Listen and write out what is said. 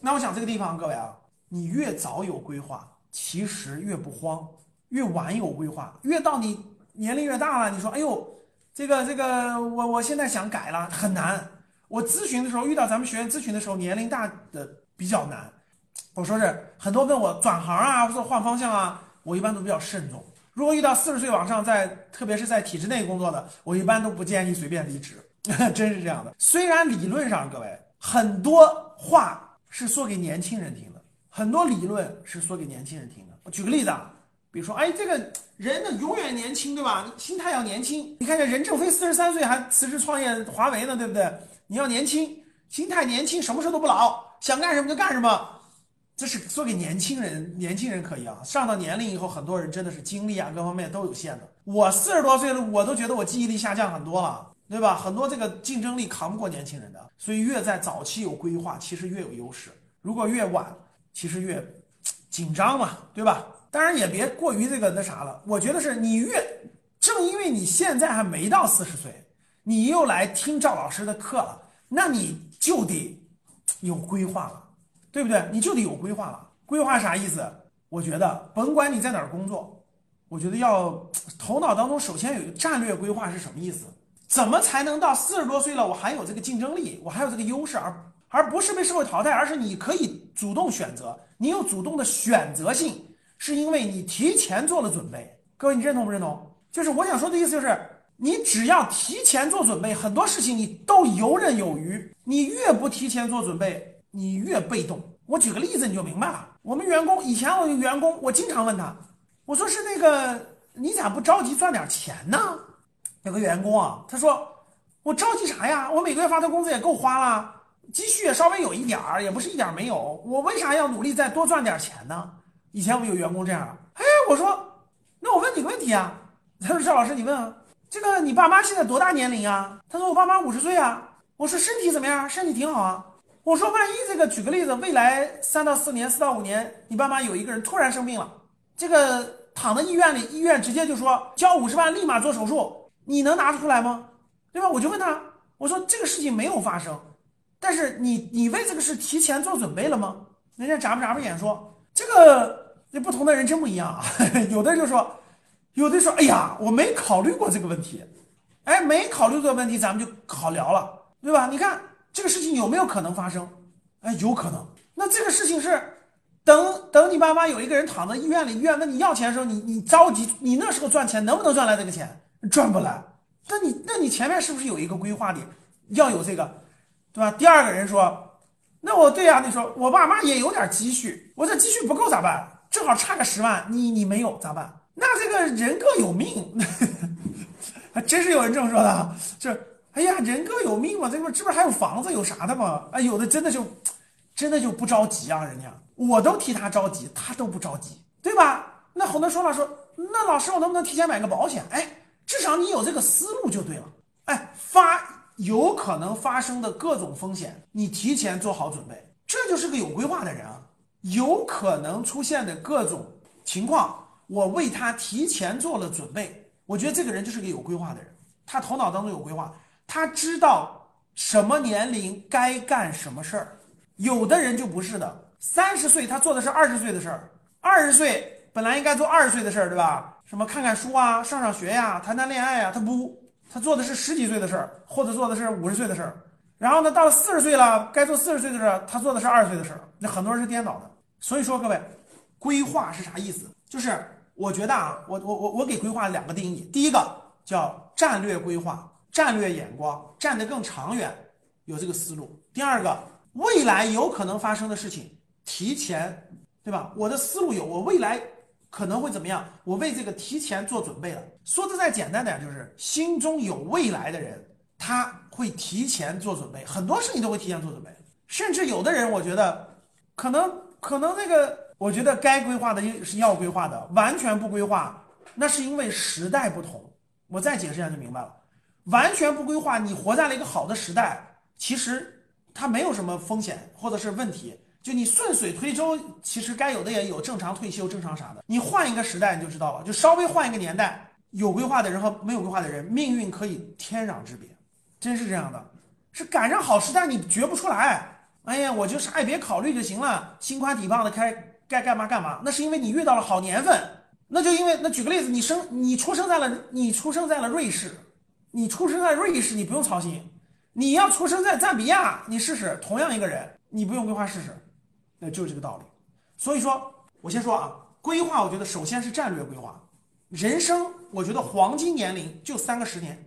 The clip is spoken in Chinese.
那我想这个地方，各位啊，你越早有规划，其实越不慌；越晚有规划，越到你年龄越大了，你说，哎呦，这个这个，我我现在想改了，很难。我咨询的时候遇到咱们学员咨询的时候，年龄大的比较难。我说是很多问我转行啊，或者换方向啊，我一般都比较慎重。如果遇到四十岁往上，在特别是在体制内工作的，我一般都不建议随便离职，真是这样的。虽然理论上各位很多话是说给年轻人听的，很多理论是说给年轻人听的。我举个例子啊，比如说，哎，这个人呢永远年轻，对吧？心态要年轻。你看这任正非四十三岁还辞职创业华为呢，对不对？你要年轻，心态年轻，什么事都不老，想干什么就干什么。这是说给年轻人，年轻人可以啊。上到年龄以后，很多人真的是精力啊，各方面都有限的。我四十多岁了，我都觉得我记忆力下降很多了，对吧？很多这个竞争力扛不过年轻人的，所以越在早期有规划，其实越有优势。如果越晚，其实越紧张嘛，对吧？当然也别过于这个那啥了。我觉得是你越，正因为你现在还没到四十岁，你又来听赵老师的课了，那你就得有规划了。对不对？你就得有规划了。规划啥意思？我觉得甭管你在哪儿工作，我觉得要头脑当中首先有一个战略规划是什么意思？怎么才能到四十多岁了，我还有这个竞争力，我还有这个优势，而而不是被社会淘汰，而是你可以主动选择，你有主动的选择性，是因为你提前做了准备。各位，你认同不认同？就是我想说的意思，就是你只要提前做准备，很多事情你都游刃有余。你越不提前做准备。你越被动，我举个例子你就明白了。我们员工以前，我的员工，我经常问他，我说是那个你咋不着急赚点钱呢？有个员工啊，他说我着急啥呀？我每个月发的工资也够花了，积蓄也稍微有一点儿，也不是一点没有。我为啥要努力再多赚点钱呢？以前我们有员工这样，哎，我说那我问你个问题啊，他说赵老师你问啊，这个你爸妈现在多大年龄啊？他说我爸妈五十岁啊。我说身体怎么样？身体挺好啊。我说，万一这个，举个例子，未来三到四年、四到五年，你爸妈有一个人突然生病了，这个躺在医院里，医院直接就说交五十万，立马做手术，你能拿出来吗？对吧？我就问他，我说这个事情没有发生，但是你你为这个事提前做准备了吗？人家眨巴眨巴眼说，这个那不同的人真不一样啊，有的就说，有的说，哎呀，我没考虑过这个问题，哎，没考虑这个问题，咱们就好聊了，对吧？你看。这个事情有没有可能发生？哎，有可能。那这个事情是，等等你爸妈有一个人躺在医院里，医院问你要钱的时候，你你着急，你那时候赚钱能不能赚来这个钱？赚不来。那你那你前面是不是有一个规划的？要有这个，对吧？第二个人说，那我对呀，你说我爸妈也有点积蓄，我这积蓄不够咋办？正好差个十万，你你没有咋办？那这个人各有命，还真是有人这么说的，这。哎呀，人各有命嘛，这不这不还有房子有啥的吗？哎，有的真的就，真的就不着急啊，人家我都替他着急，他都不着急，对吧？那很多说了说，那老师我能不能提前买个保险？哎，你有这个思路就对了。哎，发有可能发生的各种风险，你提前做好准备，这就是个有规划的人啊。有可能出现的各种情况，我为他提前做了准备，我觉得这个人就是个有规划的人，他头脑当中有规划。他知道什么年龄该干什么事儿，有的人就不是的。三十岁他做的是二十岁的事儿，二十岁本来应该做二十岁的事儿，对吧？什么看看书啊，上上学呀，谈谈恋爱呀，他不，他做的是十几岁的事儿，或者做的是五十岁的事儿。然后呢，到了四十岁了，该做四十岁的事儿，他做的是二十岁的事儿。那很多人是颠倒的。所以说，各位，规划是啥意思？就是我觉得啊，我我我我给规划两个定义，第一个叫战略规划。战略眼光站得更长远，有这个思路。第二个，未来有可能发生的事情，提前，对吧？我的思路有，我未来可能会怎么样？我为这个提前做准备了。说的再简单点，就是心中有未来的人，他会提前做准备，很多事情都会提前做准备。甚至有的人，我觉得可能可能那个，我觉得该规划的是要规划的，完全不规划，那是因为时代不同。我再解释一下就明白了。完全不规划，你活在了一个好的时代，其实它没有什么风险或者是问题。就你顺水推舟，其实该有的也有，正常退休、正常啥的。你换一个时代，你就知道了。就稍微换一个年代，有规划的人和没有规划的人，命运可以天壤之别，真是这样的。是赶上好时代，你觉不出来。哎呀，我就啥也别考虑就行了，心宽体胖的开该干嘛干嘛。那是因为你遇到了好年份。那就因为那举个例子，你生你出生在了你出生在了瑞士，你出生在瑞士，你不用操心。你要出生在赞比亚，你试试，同样一个人，你不用规划试试，那就是这个道理。所以说，我先说啊，规划，我觉得首先是战略规划。人生，我觉得黄金年龄就三个十年。